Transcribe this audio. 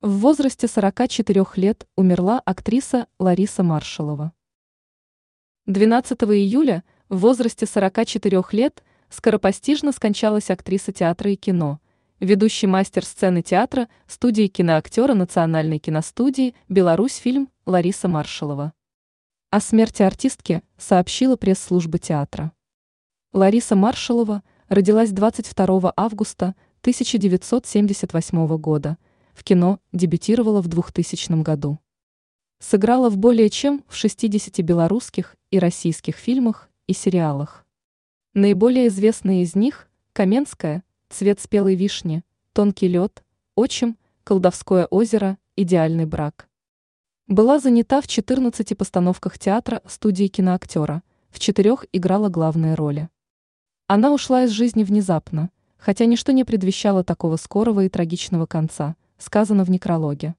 В возрасте 44 лет умерла актриса Лариса Маршалова. 12 июля в возрасте 44 лет скоропостижно скончалась актриса театра и кино, ведущий мастер сцены театра студии киноактера Национальной киностудии «Беларусь фильм» Лариса Маршалова. О смерти артистки сообщила пресс-служба театра. Лариса Маршалова родилась 22 августа 1978 года – в кино дебютировала в 2000 году. Сыграла в более чем в 60 белорусских и российских фильмах и сериалах. Наиболее известные из них – «Каменская», «Цвет спелой вишни», «Тонкий лед», «Отчим», «Колдовское озеро», «Идеальный брак». Была занята в 14 постановках театра студии киноактера, в четырех играла главные роли. Она ушла из жизни внезапно, хотя ничто не предвещало такого скорого и трагичного конца – сказано в некрологе.